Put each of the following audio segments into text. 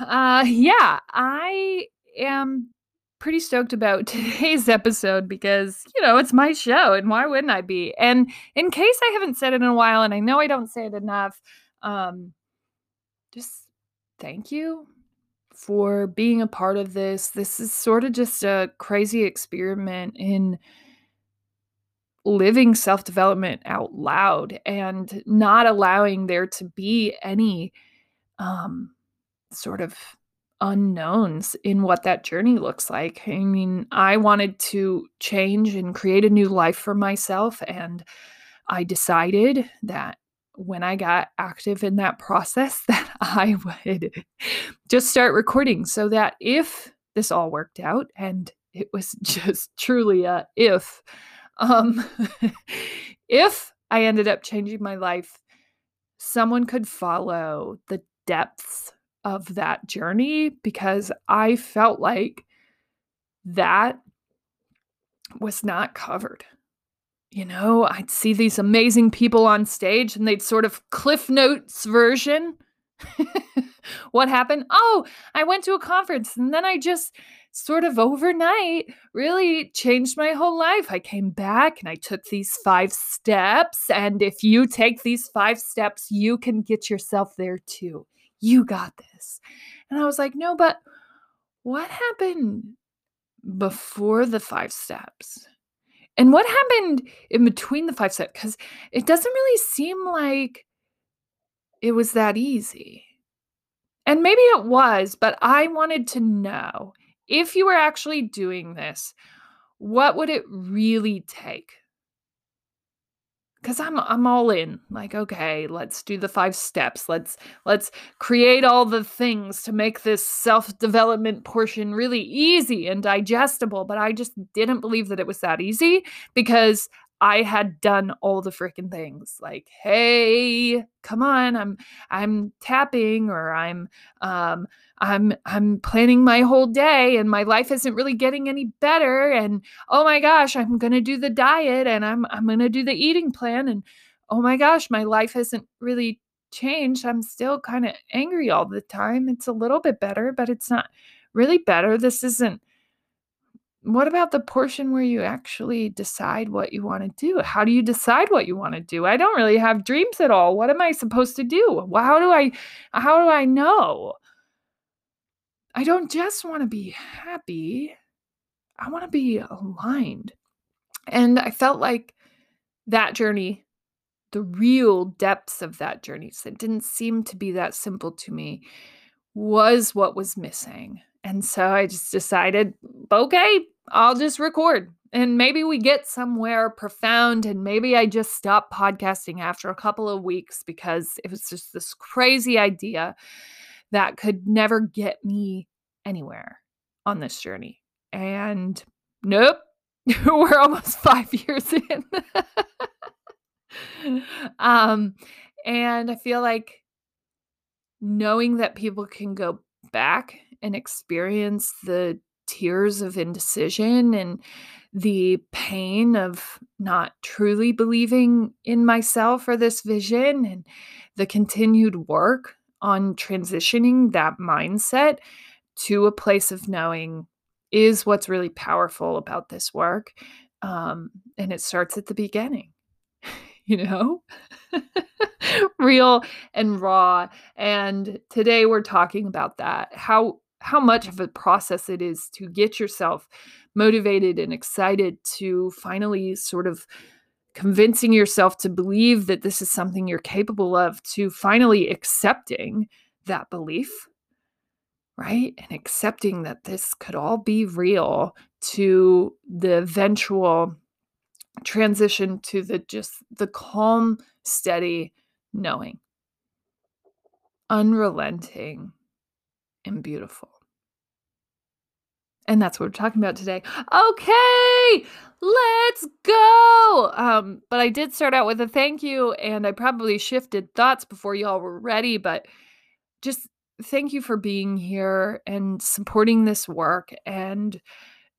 uh, yeah, I am pretty stoked about today's episode because, you know, it's my show and why wouldn't I be? And in case I haven't said it in a while and I know I don't say it enough, um, just thank you for being a part of this. This is sort of just a crazy experiment in living self development out loud and not allowing there to be any um, sort of unknowns in what that journey looks like. I mean, I wanted to change and create a new life for myself. And I decided that when I got active in that process, that I would just start recording so that if this all worked out, and it was just truly a if, um, if I ended up changing my life, someone could follow the depths of that journey because I felt like that was not covered. You know, I'd see these amazing people on stage and they'd sort of Cliff Notes version. what happened? Oh, I went to a conference and then I just sort of overnight really changed my whole life. I came back and I took these five steps. And if you take these five steps, you can get yourself there too. You got this. And I was like, no, but what happened before the five steps? And what happened in between the five steps? Because it doesn't really seem like it was that easy. And maybe it was, but I wanted to know if you were actually doing this, what would it really take? Cuz I'm I'm all in. Like, okay, let's do the 5 steps. Let's let's create all the things to make this self-development portion really easy and digestible, but I just didn't believe that it was that easy because I had done all the freaking things like, hey, come on, I'm I'm tapping or I'm um I'm I'm planning my whole day and my life isn't really getting any better and oh my gosh, I'm to do the diet and I'm I'm to do the eating plan and oh my gosh, my life hasn't really changed. I'm still kind of angry all the time. It's a little bit better, but it's not really better. This isn't what about the portion where you actually decide what you want to do? How do you decide what you want to do? I don't really have dreams at all. What am I supposed to do? How do I how do I know? I don't just want to be happy. I want to be aligned. And I felt like that journey, the real depths of that journey, so it didn't seem to be that simple to me, was what was missing. And so I just decided, okay, I'll just record. And maybe we get somewhere profound, and maybe I just stop podcasting after a couple of weeks because it was just this crazy idea that could never get me anywhere on this journey. And nope, we're almost five years in. um, and I feel like knowing that people can go back and experience the tears of indecision and the pain of not truly believing in myself or this vision and the continued work on transitioning that mindset to a place of knowing is what's really powerful about this work. Um, and it starts at the beginning, you know, real and raw. And today we're talking about that how how much of mm-hmm. a process it is to get yourself motivated and excited to finally sort of convincing yourself to believe that this is something you're capable of to finally accepting that belief right? And accepting that this could all be real to the eventual transition to the just the calm, steady knowing, unrelenting, and beautiful. And that's what we're talking about today. Okay, let's go. Um, but I did start out with a thank you, and I probably shifted thoughts before y'all were ready, but just thank you for being here and supporting this work and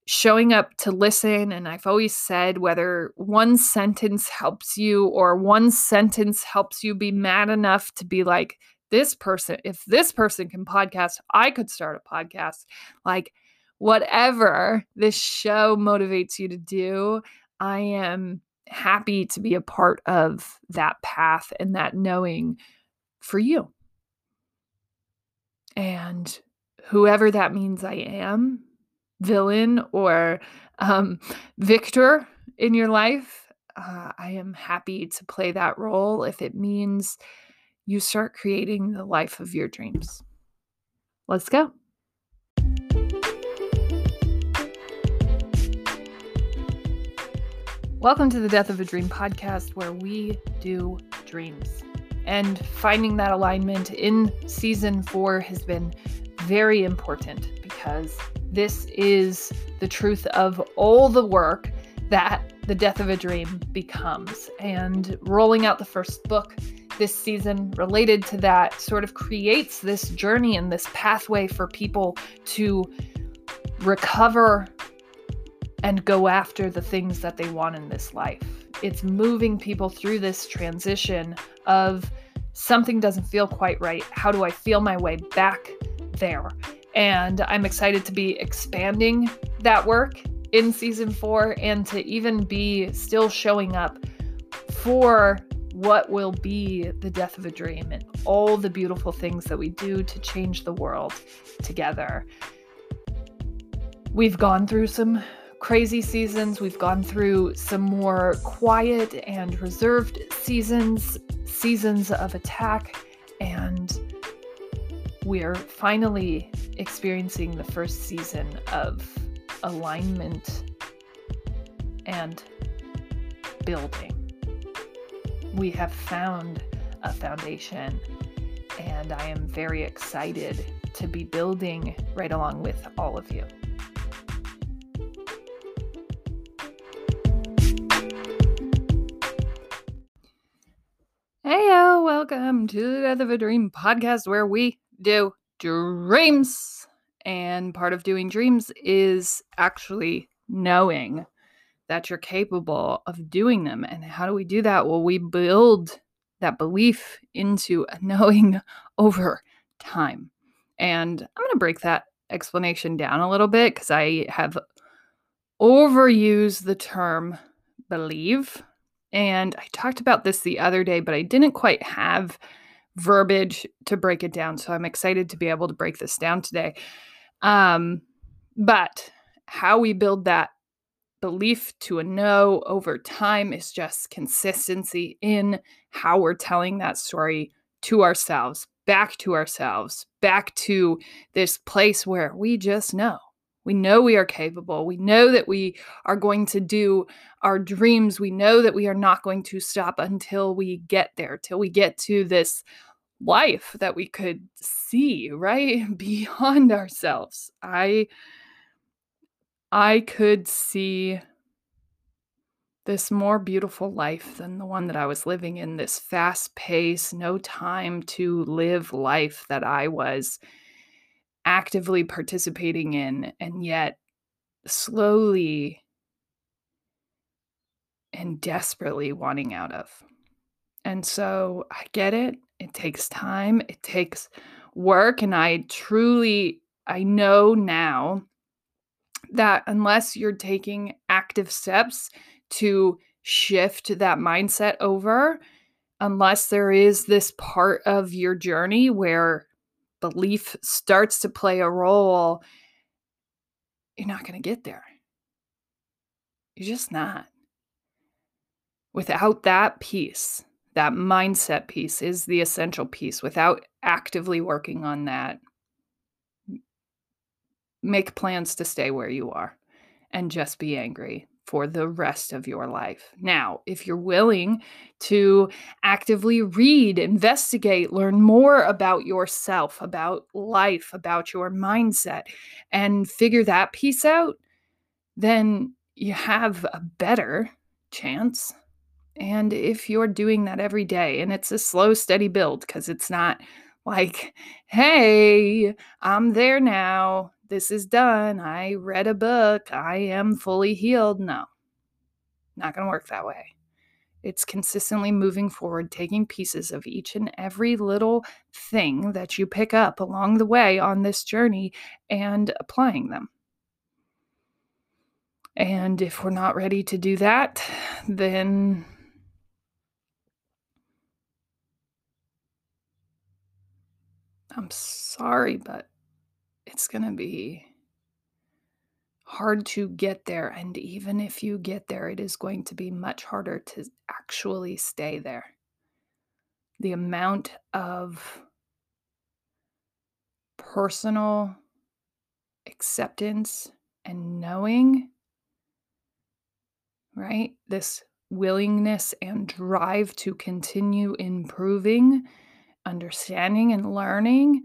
showing up to listen. And I've always said whether one sentence helps you or one sentence helps you be mad enough to be like, this person, if this person can podcast, I could start a podcast. Like, whatever this show motivates you to do, I am happy to be a part of that path and that knowing for you. And whoever that means I am, villain or um, victor in your life, uh, I am happy to play that role if it means you start creating the life of your dreams. Let's go. Welcome to the Death of a Dream podcast, where we do dreams. And finding that alignment in season four has been very important because this is the truth of all the work that the death of a dream becomes. And rolling out the first book this season related to that sort of creates this journey and this pathway for people to recover and go after the things that they want in this life. It's moving people through this transition of something doesn't feel quite right. How do I feel my way back there? And I'm excited to be expanding that work in season four and to even be still showing up for what will be the death of a dream and all the beautiful things that we do to change the world together. We've gone through some crazy seasons. We've gone through some more quiet and reserved seasons, seasons of attack, and we're finally experiencing the first season of alignment and building. We have found a foundation, and I am very excited to be building right along with all of you. Heyo, welcome to the Death of a Dream podcast where we do dreams. And part of doing dreams is actually knowing that you're capable of doing them. And how do we do that? Well, we build that belief into a knowing over time. And I'm going to break that explanation down a little bit because I have overused the term believe and I talked about this the other day, but I didn't quite have verbiage to break it down. So I'm excited to be able to break this down today. Um, but how we build that belief to a no over time is just consistency in how we're telling that story to ourselves, back to ourselves, back to this place where we just know. We know we are capable. We know that we are going to do our dreams. We know that we are not going to stop until we get there, till we get to this life that we could see, right? Beyond ourselves. I I could see this more beautiful life than the one that I was living in, this fast pace, no time to live life that I was actively participating in and yet slowly and desperately wanting out of. And so I get it. It takes time, it takes work. And I truly, I know now that unless you're taking active steps to shift that mindset over, unless there is this part of your journey where belief starts to play a role, you're not going to get there. You're just not. Without that piece, that mindset piece is the essential piece. Without actively working on that, make plans to stay where you are and just be angry for the rest of your life. Now, if you're willing to actively read, investigate, learn more about yourself, about life, about your mindset, and figure that piece out, then you have a better chance. And if you're doing that every day, and it's a slow, steady build, because it's not like, hey, I'm there now this is done. I read a book. I am fully healed. No, not going to work that way. It's consistently moving forward, taking pieces of each and every little thing that you pick up along the way on this journey and applying them. And if we're not ready to do that, then I'm sorry, but it's going to be hard to get there. And even if you get there, it is going to be much harder to actually stay there. The amount of personal acceptance and knowing, right? This willingness and drive to continue improving, understanding, and learning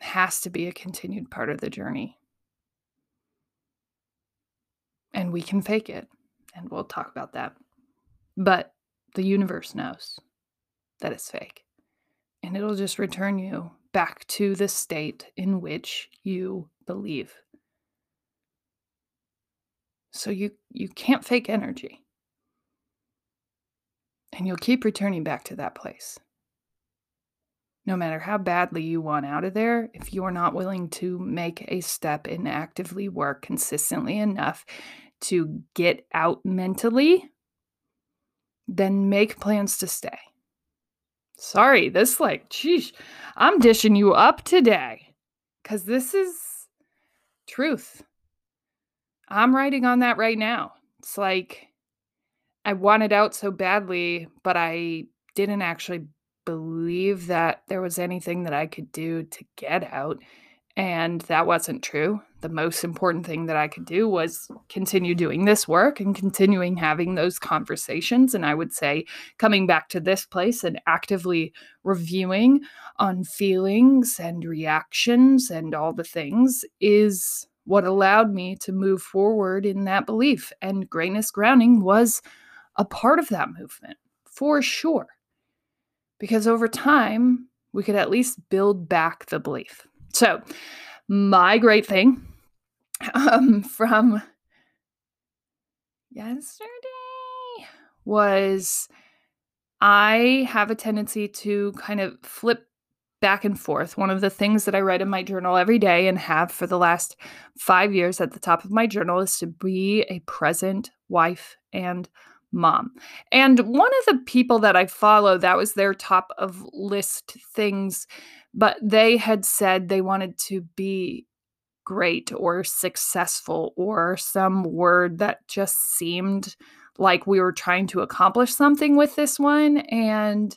has to be a continued part of the journey. And we can fake it, and we'll talk about that. But the universe knows that it's fake, and it'll just return you back to the state in which you believe. So you you can't fake energy. And you'll keep returning back to that place no matter how badly you want out of there, if you're not willing to make a step and actively work consistently enough to get out mentally, then make plans to stay. Sorry, this like, geez, I'm dishing you up today because this is truth. I'm writing on that right now. It's like I wanted out so badly, but I didn't actually believe that there was anything that I could do to get out. And that wasn't true. The most important thing that I could do was continue doing this work and continuing having those conversations. And I would say coming back to this place and actively reviewing on feelings and reactions and all the things is what allowed me to move forward in that belief. And greatness grounding was a part of that movement for sure because over time, we could at least build back the belief. So, my great thing um, from yesterday was I have a tendency to kind of flip back and forth. One of the things that I write in my journal every day and have for the last five years at the top of my journal is to be a present wife and mom. And one of the people that I follow, that was their top of list things, but they had said they wanted to be great or successful or some word that just seemed like we were trying to accomplish something with this one. And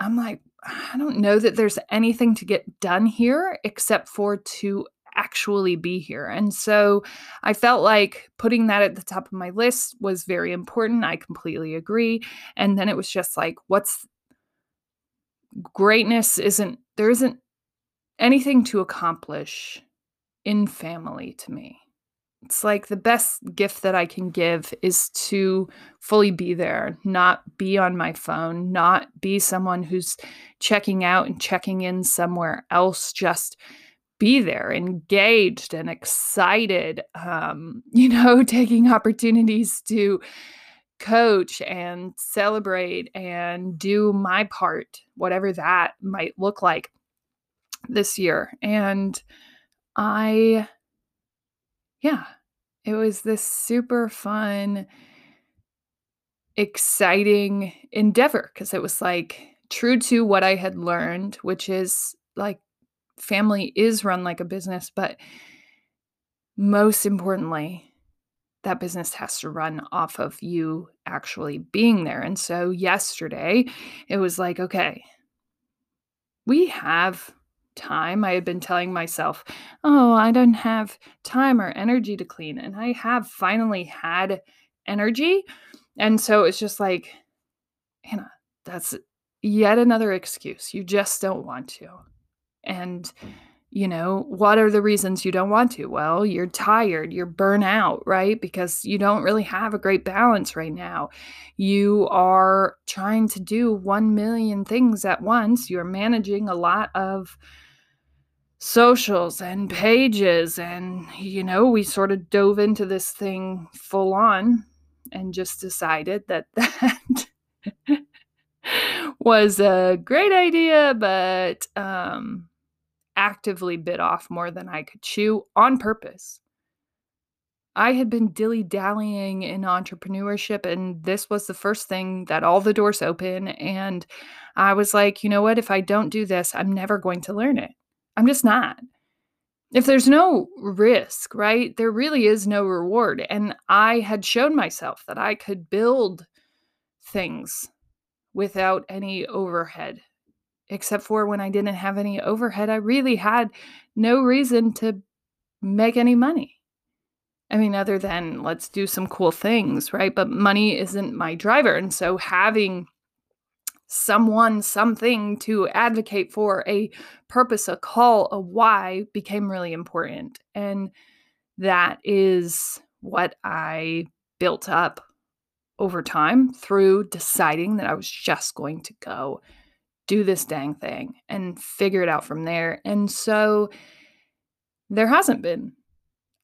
I'm like, I don't know that there's anything to get done here except for to actually be here. And so I felt like putting that at the top of my list was very important. I completely agree. And then it was just like, what's greatness isn't, there isn't anything to accomplish in family to me. It's like the best gift that I can give is to fully be there, not be on my phone, not be someone who's checking out and checking in somewhere else, just be there, engaged and excited, um, you know, taking opportunities to coach and celebrate and do my part, whatever that might look like this year. And I, yeah, it was this super fun, exciting endeavor because it was like true to what I had learned, which is like family is run like a business, but most importantly, that business has to run off of you actually being there. And so yesterday, it was like, okay, we have time. I had been telling myself, oh, I don't have time or energy to clean. And I have finally had energy. And so it's just like, Anna, that's yet another excuse. You just don't want to. And, you know, what are the reasons you don't want to? Well, you're tired, you're burnt out, right? Because you don't really have a great balance right now. You are trying to do 1 million things at once. You're managing a lot of socials and pages. And, you know, we sort of dove into this thing full on and just decided that that was a great idea, but um, actively bit off more than I could chew on purpose. I had been dilly dallying in entrepreneurship, and this was the first thing that all the doors open. And I was like, you know what? If I don't do this, I'm never going to learn it. I'm just not. If there's no risk, right, there really is no reward. And I had shown myself that I could build things without any overhead, except for when I didn't have any overhead, I really had no reason to make any money. I mean, other than let's do some cool things, right? But money isn't my driver. And so having someone, something to advocate for a purpose, a call, a why became really important. And that is what I built up over time through deciding that I was just going to go do this dang thing and figure it out from there. And so there hasn't been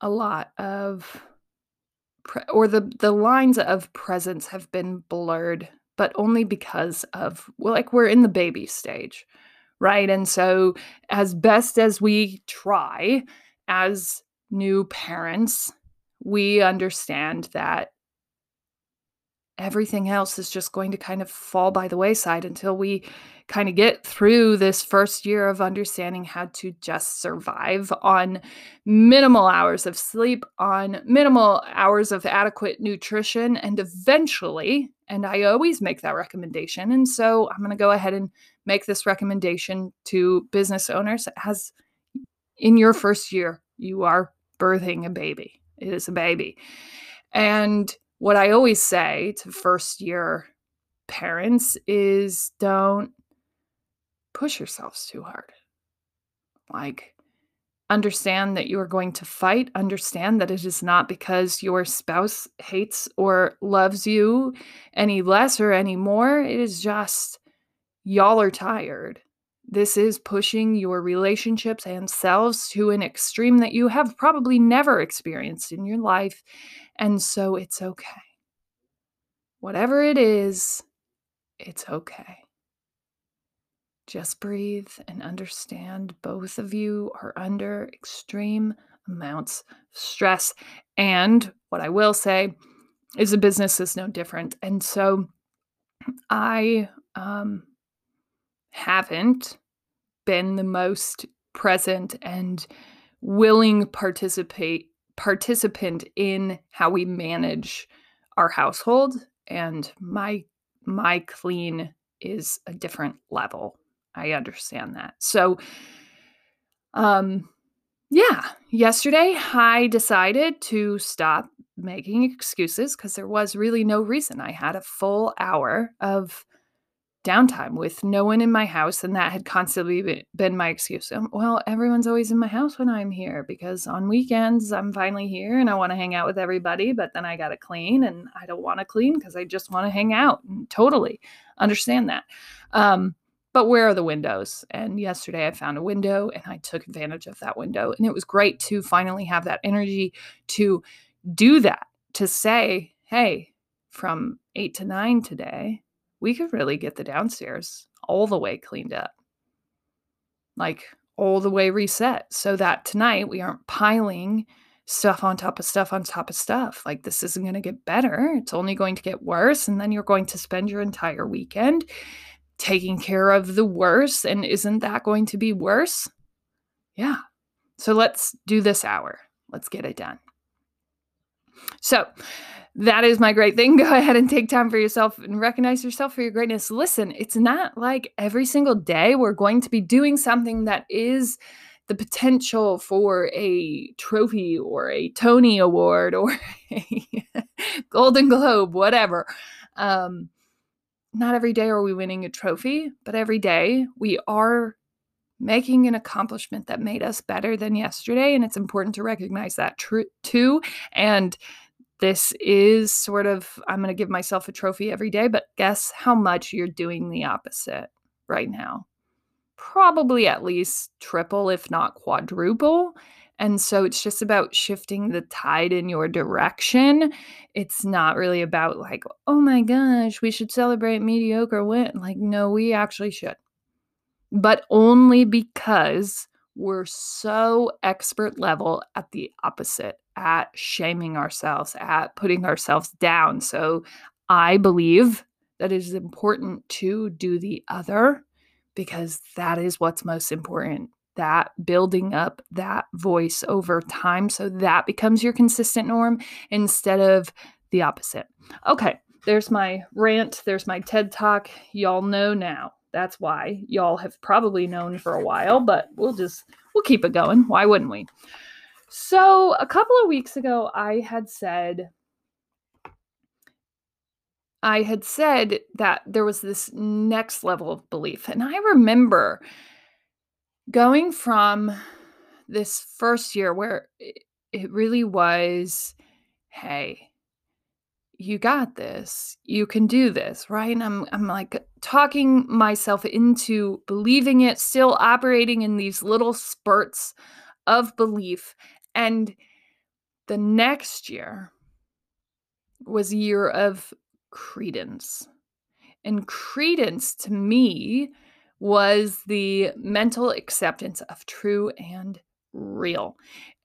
a lot of pre- or the the lines of presence have been blurred but only because of well like we're in the baby stage right and so as best as we try as new parents we understand that everything else is just going to kind of fall by the wayside until we kind of get through this first year of understanding how to just survive on minimal hours of sleep, on minimal hours of adequate nutrition, and eventually, and I always make that recommendation. And so I'm going to go ahead and make this recommendation to business owners as in your first year, you are birthing a baby. It is a baby. And what I always say to first year parents is don't push yourselves too hard. Like, understand that you are going to fight. Understand that it is not because your spouse hates or loves you any less or any more. It is just y'all are tired. This is pushing your relationships and selves to an extreme that you have probably never experienced in your life. And so it's okay. Whatever it is, it's okay. Just breathe and understand both of you are under extreme amounts of stress. And what I will say is a business is no different. And so I um, haven't been the most present and willing participate participant in how we manage our household and my my clean is a different level I understand that. So, um, yeah, yesterday I decided to stop making excuses because there was really no reason. I had a full hour of downtime with no one in my house, and that had constantly been my excuse. Um, well, everyone's always in my house when I'm here because on weekends I'm finally here and I want to hang out with everybody, but then I got to clean and I don't want to clean because I just want to hang out. And totally understand that. Um, but where are the windows? And yesterday I found a window and I took advantage of that window. And it was great to finally have that energy to do that, to say, hey, from eight to nine today, we could really get the downstairs all the way cleaned up. Like all the way reset so that tonight we aren't piling stuff on top of stuff on top of stuff. Like this isn't going to get better. It's only going to get worse. And then you're going to spend your entire weekend taking care of the worst. And isn't that going to be worse? Yeah. So let's do this hour. Let's get it done. So that is my great thing. Go ahead and take time for yourself and recognize yourself for your greatness. Listen, it's not like every single day we're going to be doing something that is the potential for a trophy or a Tony Award or a Golden Globe, whatever. Um, not every day are we winning a trophy, but every day we are making an accomplishment that made us better than yesterday. And it's important to recognize that tr- too. And this is sort of, I'm going to give myself a trophy every day, but guess how much you're doing the opposite right now? Probably at least triple, if not quadruple. And so it's just about shifting the tide in your direction. It's not really about like, oh my gosh, we should celebrate mediocre win. Like, no, we actually should. But only because we're so expert level at the opposite, at shaming ourselves, at putting ourselves down. So I believe that it is important to do the other because that is what's most important that building up that voice over time so that becomes your consistent norm instead of the opposite. Okay, there's my rant, there's my TED talk. Y'all know now. That's why y'all have probably known for a while, but we'll just we'll keep it going. Why wouldn't we? So, a couple of weeks ago I had said I had said that there was this next level of belief. And I remember going from this first year where it, really was hey you got this. You can do this right? And i'm i'm like talking myself into believing it still operating in these little spurts of belief. And the next year was a year of credence. And credence to me was the mental acceptance of true and real.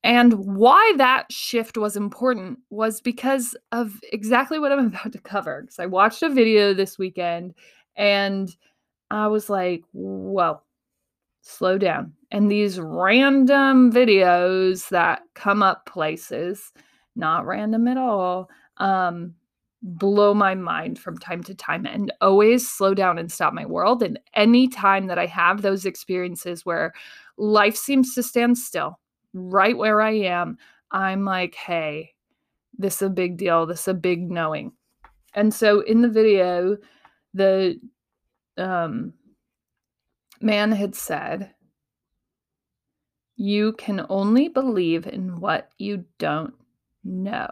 And why that shift was important was because of exactly what I'm about to cover. Because I watched a video this weekend and I was like, whoa, slow down. And these random videos that come up places, not random at all, um, blow my mind from time to time and always slow down and stop my world. And any time that I have those experiences where life seems to stand still, right where I am, I'm like, hey, this is a big deal. This is a big knowing. And so in the video, the um, man had said, You can only believe in what you don't know.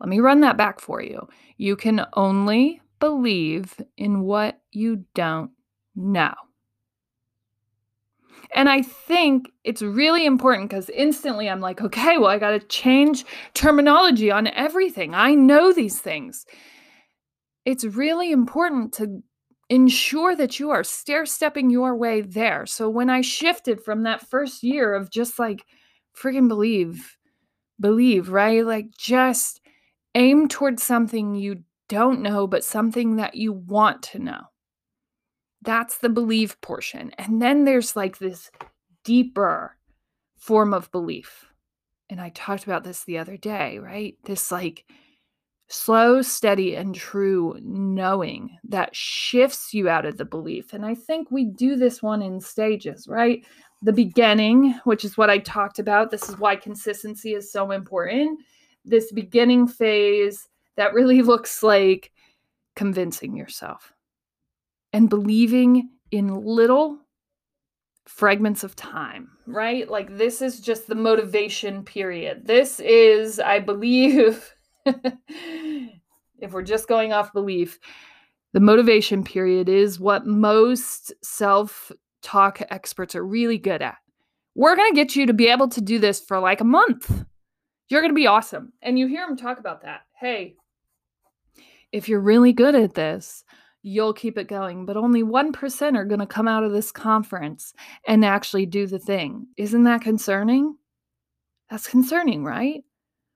Let me run that back for you. You can only believe in what you don't know. And I think it's really important because instantly I'm like, okay, well, I got to change terminology on everything. I know these things. It's really important to ensure that you are stair stepping your way there. So when I shifted from that first year of just like, friggin' believe, believe, right? Like just Aim towards something you don't know, but something that you want to know. That's the belief portion. And then there's like this deeper form of belief. And I talked about this the other day, right? This like slow, steady, and true knowing that shifts you out of the belief. And I think we do this one in stages, right? The beginning, which is what I talked about. This is why consistency is so important this beginning phase that really looks like convincing yourself and believing in little fragments of time, right? Like this is just the motivation period. This is, I believe, if we're just going off belief, the motivation period is what most self talk experts are really good at. We're going to get you to be able to do this for like a month. You're going to be awesome. And you hear them talk about that. Hey, if you're really good at this, you'll keep it going. But only 1% are going to come out of this conference and actually do the thing. Isn't that concerning? That's concerning, right?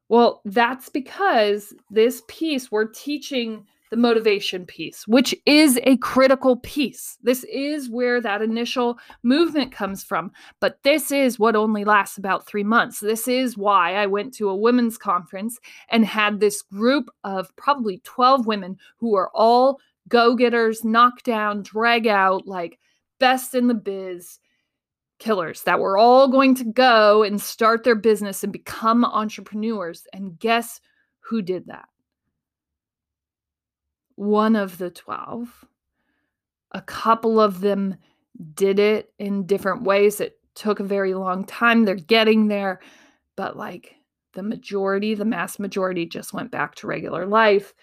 Well, that's because this piece we're teaching the motivation piece, which is a critical piece. This is where that initial movement comes from. But this is what only lasts about three months. This is why I went to a women's conference and had this group of probably 12 women who are all go getters, knock down, drag out, like best in the biz killers that were all going to go and start their business and become entrepreneurs. And guess who did that? one of the 12. A couple of them did it in different ways. It took a very long time. They're getting there, but like the majority, the mass majority just went back to regular life.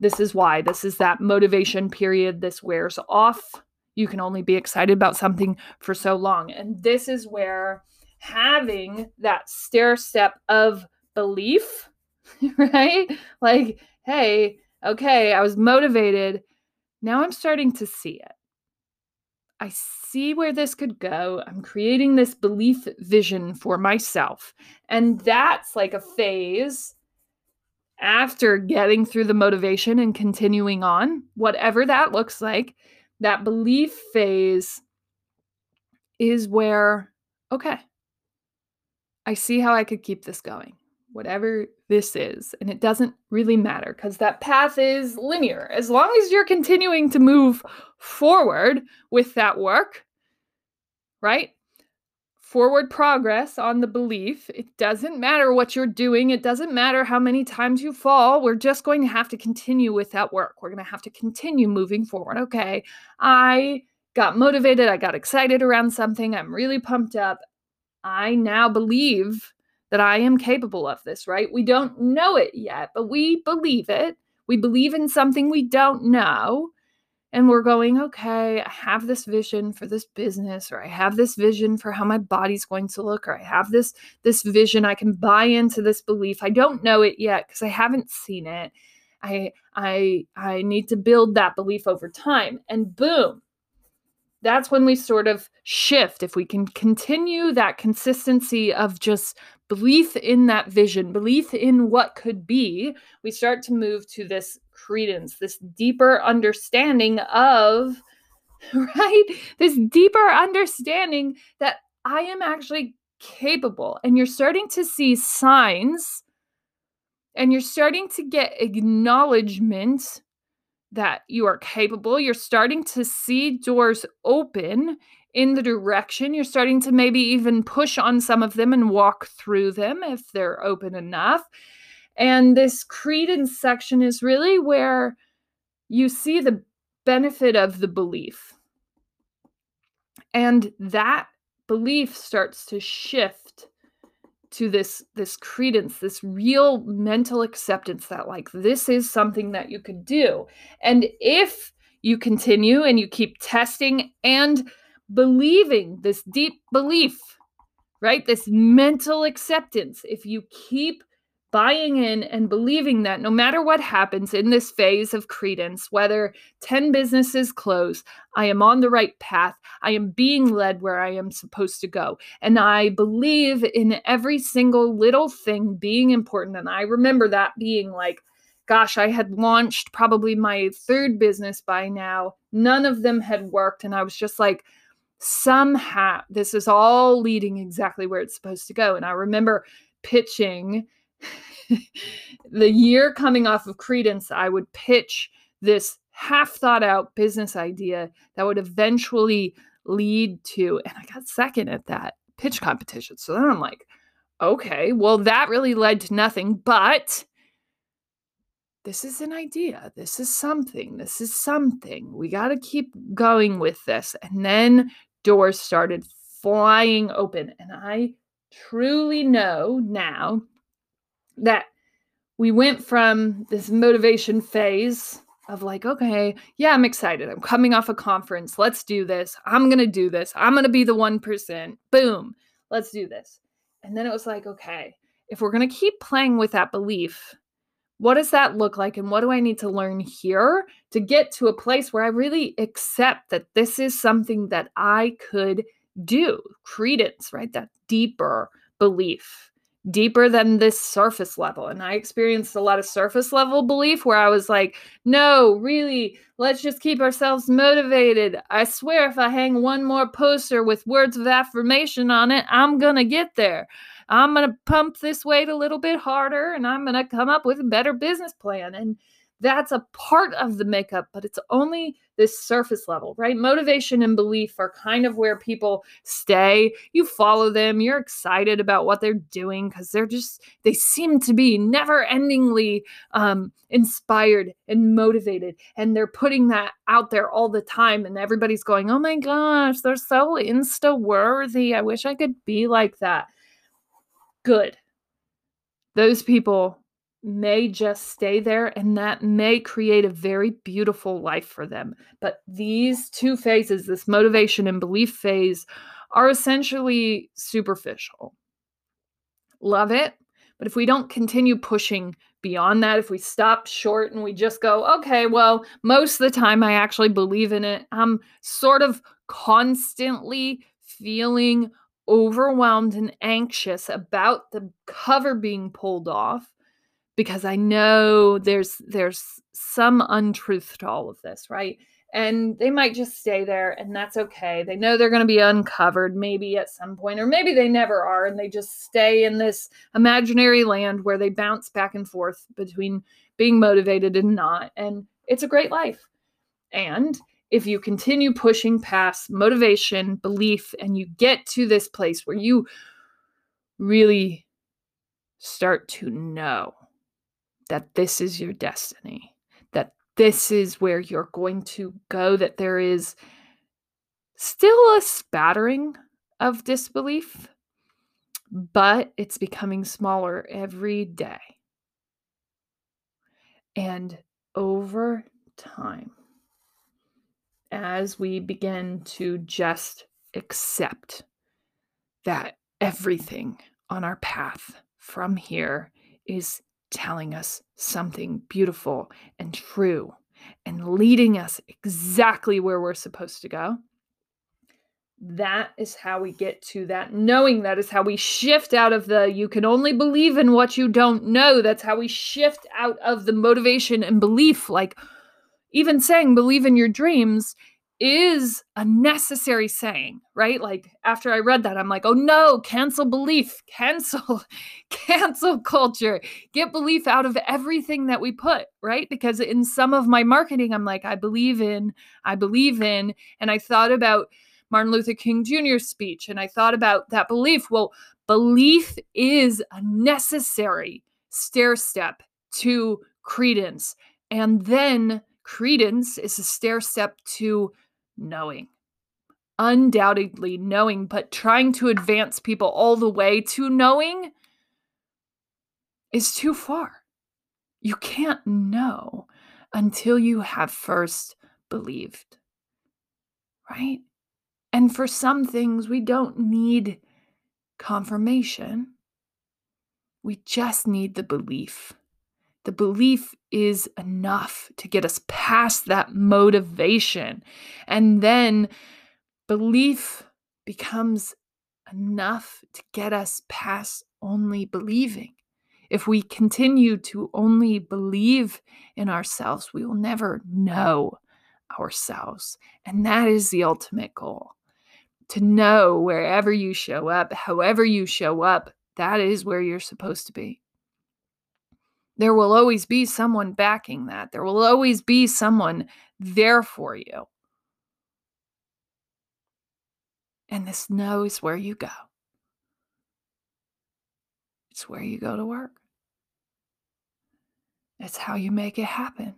This is why. This is that motivation period. This wears off. You can only be excited about something for so long. And this is where having that stair step of belief, right? Like, hey, okay, I was motivated. Now I'm starting to see it. I see where this could go. I'm creating this belief vision for myself. And that's like a phase after getting through the motivation and continuing on, whatever that looks like. That belief phase is where, okay, I see how I could keep this going, whatever this is. And it doesn't really matter because that path is linear. As long as you're continuing to move forward with that work, right? Forward progress on the belief. It doesn't matter what you're doing. It doesn't matter how many times you fall. We're just going to have to continue with that work. We're going to have to continue moving forward. Okay. I got motivated. I got excited around something. I'm really pumped up. I now believe that I am capable of this, right? We don't know it yet, but we believe it. We believe in something we don't know. And we're going, okay, I have this vision for this business, or I have this vision for how my body's going to look, or I have this this vision. I can buy into this belief. I don't know it yet because I haven't seen it. I I I need to build that belief over time. And boom, that's when we sort of shift. If we can continue that consistency of just belief in that vision, belief in what could be, we start to move to this credence, this deeper understanding of, right? This deeper understanding that I am actually capable. And you're starting to see signs and you're starting to get acknowledgement that you are capable. You're starting to see doors open in the direction. You're starting to maybe even push on some of them and walk through them if they're open enough. And this credence section is really where you see the benefit of the belief. And that belief starts to shift to this this credence this real mental acceptance that like this is something that you could do and if you continue and you keep testing and believing this deep belief right this mental acceptance if you keep buying in and believing that no matter what happens in this phase of credence, whether 10 businesses close, I am on the right path. I am being led where I am supposed to go. And I believe in every single little thing being important. And I remember that being like, gosh, I had launched probably my third business by now. None of them had worked. And I was just like, somehow this is all leading exactly where it's supposed to go. And I remember pitching the year coming off of Credence, I would pitch this half thought out business idea that would eventually lead to, and I got second at that pitch competition. So then I'm like, okay, well, that really led to nothing, but this is an idea. This is something. This is something. We got to keep going with this. And then doors started flying open. And I truly know now that we went from this motivation phase of like, okay, yeah, I'm excited. I'm coming off a conference. Let's do this. I'm going to do this. I'm going to be the 1%. Boom. Let's do this. And then it was like, okay, if we're going to keep playing with that belief, what does that look like? And what do I need to learn here to get to a place where I really accept that this is something that I could do? Credence, right? That deeper belief deeper than this surface level. And I experienced a lot of surface level belief where I was like, no, really, let's just keep ourselves motivated. I swear, if I hang one more poster with words of affirmation on it, I'm going to get there. I'm going to pump this weight a little bit harder and I'm going to come up with a better business plan. And that's a part of the makeup, but it's only this surface level, right? Motivation and belief are kind of where people stay. You follow them, you're excited about what they're doing because they're just, they seem to be never endingly um, inspired and motivated. And they're putting that out there all the time. And everybody's going, oh my gosh, they're so insta worthy. I wish I could be like that. Good. Those people may just stay there and that may create a very beautiful life for them. But these two phases, this motivation and belief phase, are essentially superficial. Love it. But if we don't continue pushing beyond that, if we stop short and we just go, okay, well, most of the time I actually believe in it, I'm sort of constantly feeling overwhelmed and anxious about the cover being pulled off because I know there's there's some untruth to all of this, right? and they might just stay there and that's okay. They know they're going to be uncovered maybe at some point or maybe they never are and they just stay in this imaginary land where they bounce back and forth between being motivated and not and it's a great life. And if you continue pushing past motivation, belief and you get to this place where you really start to know that this is your destiny that this is where you're going to go, that there is still a spattering of disbelief, but it's becoming smaller every day. And over time, as we begin to just accept that everything on our path from here is telling us something beautiful and true and leading us exactly where we're supposed to go. That is how we get to that knowing. That is how we shift out of the you can only believe in what you don't know. That's how we shift out of the motivation and belief. Like, even saying believe in your dreams is a necessary saying, right? Like after I read that, I'm like, oh no, cancel belief, cancel, cancel culture, get belief out of everything that we put, right? Because in some of my marketing, I'm like, I believe in, I believe in. And I thought about Martin Luther King Jr.'s speech and I thought about that belief. Well, belief is a necessary stair step to credence. And then credence is a stair step to knowing. Undoubtedly knowing, but trying to advance people all the way to knowing is too far. You can't know until you have first believed. Right? And for some things, we don't need confirmation. We just need the belief. The belief is enough to get us past that motivation. And then belief becomes enough to get us past only believing. If we continue to only believe in ourselves, we will never know ourselves. And that is the ultimate goal to know wherever you show up, however you show up, that is where you're supposed to be there will always be someone backing that. There will always be someone there for you. And this knows where you go. It's where you go to work. It's how you make it happen.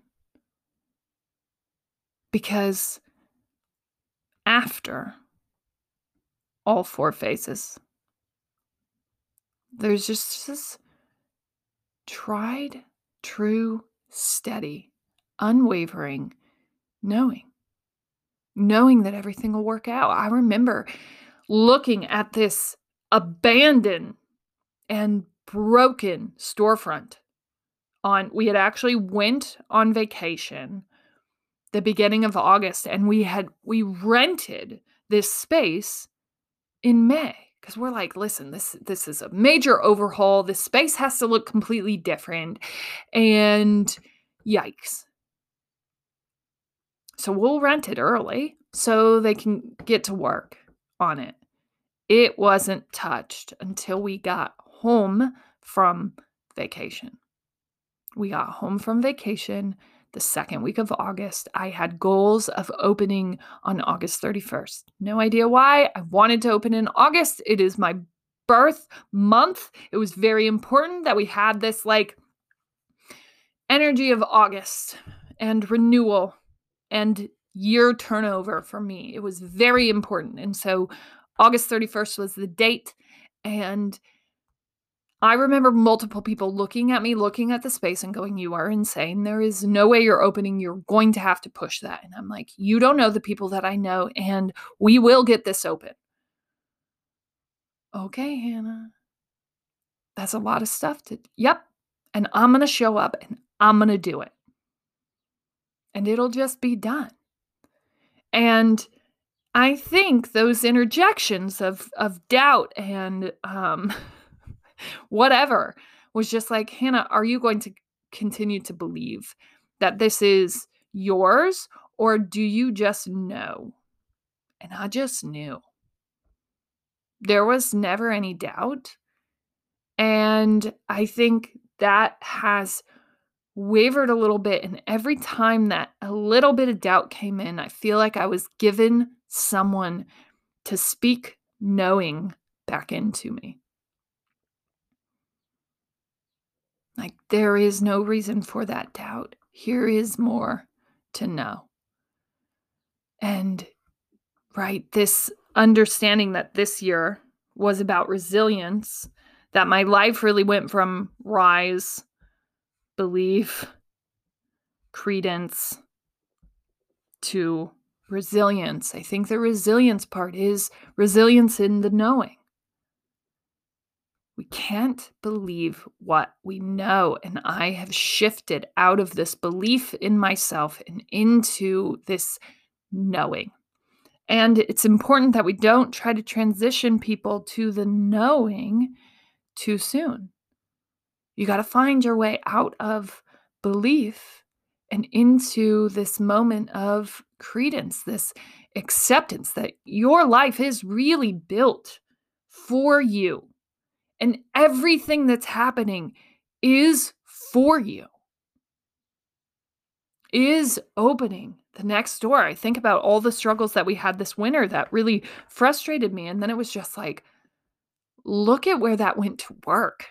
Because after all four phases, there's just this tried, true, steady, unwavering knowing. Knowing that everything will work out. I remember looking at this abandoned and broken storefront on we had actually went on vacation the beginning of August and we had we rented this space in May because we're like listen this this is a major overhaul. This space has to look completely different. And yikes. So we'll rent it early so they can get to work on it. It wasn't touched until we got home from vacation. We got home from vacation the second week of August. I had goals of opening on August 31st. No idea why. I wanted to open in August. It is my birth month. It was very important that we had this like energy of August and renewal and year turnover for me. It was very important. And so August 31st was the date. And I remember multiple people looking at me, looking at the space, and going, You are insane. There is no way you're opening. You're going to have to push that. And I'm like, You don't know the people that I know, and we will get this open. Okay, Hannah. That's a lot of stuff to, yep. And I'm going to show up and I'm going to do it. And it'll just be done. And I think those interjections of of doubt and um whatever was just like, Hannah, are you going to continue to believe that this is yours or do you just know? And I just knew. There was never any doubt. And I think that has wavered a little bit. And every time that a little bit of doubt came in, I feel like I was given someone to speak knowing back into me. Like, there is no reason for that doubt. Here is more to know. And, right, this understanding that this year was about resilience, that my life really went from rise, belief, credence to resilience. I think the resilience part is resilience in the knowing. We can't believe what we know. And I have shifted out of this belief in myself and into this knowing. And it's important that we don't try to transition people to the knowing too soon. You got to find your way out of belief and into this moment of credence, this acceptance that your life is really built for you and everything that's happening is for you, is opening the next door. I think about all the struggles that we had this winter that really frustrated me. And then it was just like, look at where that went to work.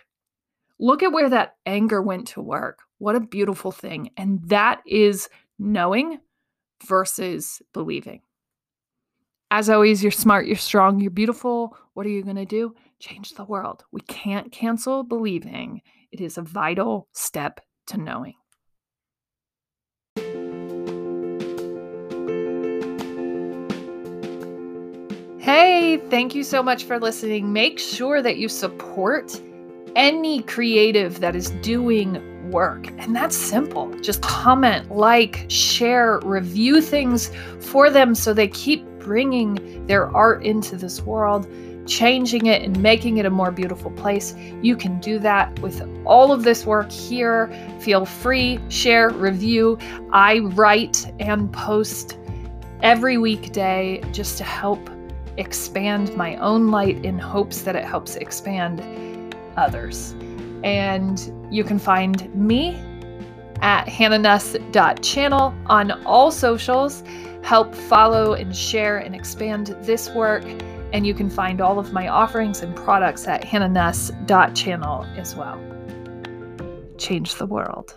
Look at where that anger went to work. What a beautiful thing. And that is knowing versus believing. As always, you're smart, you're strong, you're beautiful. What are you going to do? Change the world. We can't cancel believing. It is a vital step to knowing. Hey, thank you so much for listening. Make sure that you support any creative that is doing work. And that's simple. Just comment, like, share, review things for them so they keep bringing their art into this world, changing it and making it a more beautiful place. You can do that with all of this work here. Feel free, share, review. I write and post every weekday just to help expand my own light in hopes that it helps expand others. And you can find me at hannahnuss.channel on all socials. Help follow and share and expand this work. And you can find all of my offerings and products at hannahnuss.channel as well. Change the world.